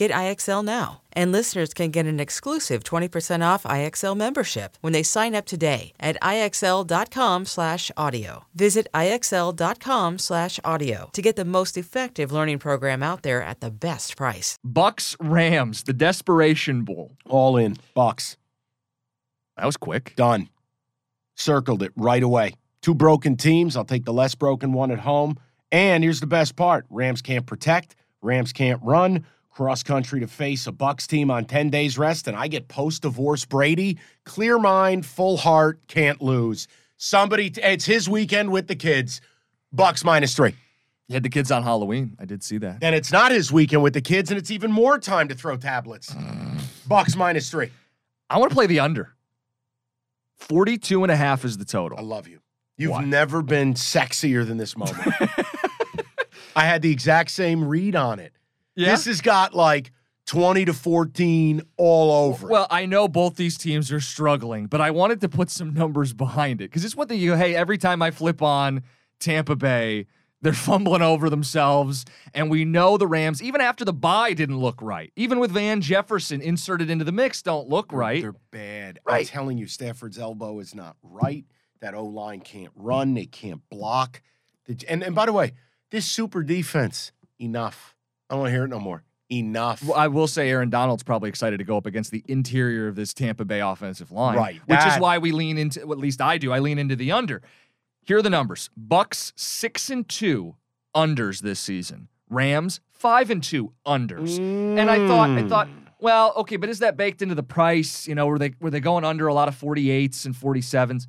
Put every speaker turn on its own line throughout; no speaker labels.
Get IXL now. And listeners can get an exclusive 20% off IXL membership when they sign up today at IXL.com/audio. Visit IXL.com/audio to get the most effective learning program out there at the best price.
Bucs Rams, the Desperation Bowl.
All in. Bucs.
That was quick.
Done. Circled it right away. Two broken teams. I'll take the less broken one at home. And here's the best part Rams can't protect, Rams can't run. Cross country to face a Bucs team on 10 days rest, and I get post divorce Brady. Clear mind, full heart, can't lose. Somebody, it's his weekend with the kids. Bucs minus three.
He had the kids on Halloween. I did see that.
And it's not his weekend with the kids, and it's even more time to throw tablets. Bucs minus three.
I want to play the under. 42 and a half is the total.
I love you. You've
Why?
never been sexier than this moment. I had the exact same read on it. This has got like 20 to 14 all over.
Well, I know both these teams are struggling, but I wanted to put some numbers behind it because it's one thing you go, hey, every time I flip on Tampa Bay, they're fumbling over themselves. And we know the Rams, even after the bye, didn't look right. Even with Van Jefferson inserted into the mix, don't look right.
They're bad. I'm telling you, Stafford's elbow is not right. That O line can't run. They can't block. And, and by the way, this super defense, enough. I don't want to hear it no more. Enough.
Well, I will say Aaron Donald's probably excited to go up against the interior of this Tampa Bay offensive line.
Right.
Which is why we lean into, well, at least I do, I lean into the under. Here are the numbers Bucs six and two unders this season. Rams five and two unders. And I thought, I thought, mm. well, okay, but is that baked into the price? You know, were they were they going under a lot of 48s and 47s?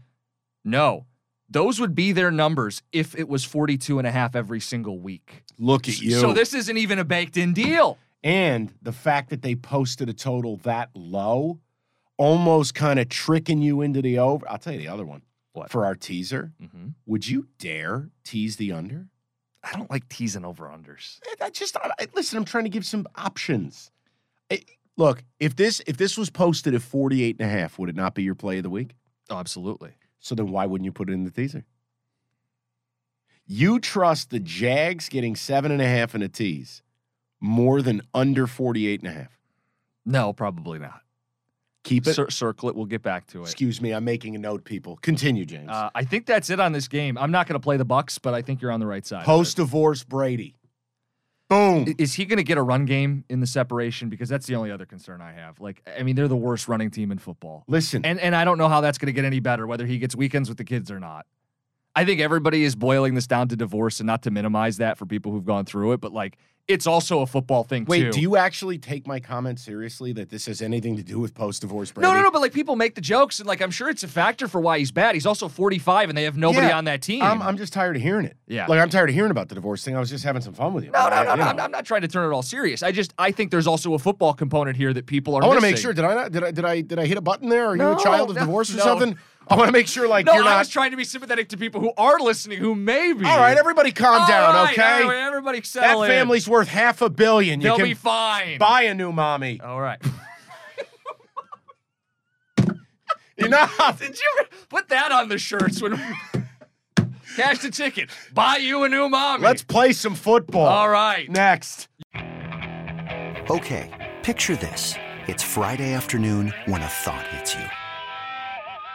No. Those would be their numbers if it was 42 and a half every single week.
Look at you.
So this isn't even a baked in deal.
and the fact that they posted a total that low, almost kind of tricking you into the over. I'll tell you the other one.
What?
For our teaser,
Mm-hmm.
would you dare tease the under?
I don't like teasing over unders.
I just I, listen. I'm trying to give some options. I- look, if this if this was posted at 48 and a half, would it not be your play of the week?
Oh, absolutely.
So then why wouldn't you put it in the teaser? You trust the Jags getting seven and a half in a tease more than under 48 and a half.
No, probably not.
Keep it.
Cir- circle it. We'll get back to it.
Excuse me, I'm making a note, people. Continue, James.
Uh, I think that's it on this game. I'm not going to play the Bucs, but I think you're on the right side.
Post divorce Brady. Boom.
Is he going to get a run game in the separation? Because that's the only other concern I have. Like, I mean, they're the worst running team in football,
Listen,
and and I don't know how that's going to get any better, whether he gets weekends with the kids or not. I think everybody is boiling this down to divorce, and not to minimize that for people who've gone through it, but like, it's also a football thing
wait,
too.
do you actually take my comment seriously that this has anything to do with post divorce Brady?
No, no, no. But like people make the jokes, and like I'm sure it's a factor for why he's bad. He's also 45, and they have nobody
Yeah,
on that team.
I'm, I'm just tired of hearing it.
Yeah.
Like, I'm tired of hearing about the divorce thing. I was just having some fun with you.
no, no,
I-
no,
you
no. I'm. I'm not trying to turn it all serious. I just I think there's also a football component here that people are.
I want to make sure. Did I not? Did I? Did I? Did I hit a button there? Are you a child of
no,
divorce or
no.
something? I want to make sure, like,
No,
you're
I
not.
was trying to be sympathetic to people who are listening, who may be.
All right, everybody, calm
All
down,
right,
okay?
all right, everybody,
that
settle in.
family's worth half a billion. You
They'll
can
be fine.
buy a new mommy.
All right.
Enough.
Did you put that on the shirts when cash the ticket? Buy you a new mommy.
Let's play some football.
All right.
Next.
Okay, picture this. It's Friday afternoon when a thought hits you.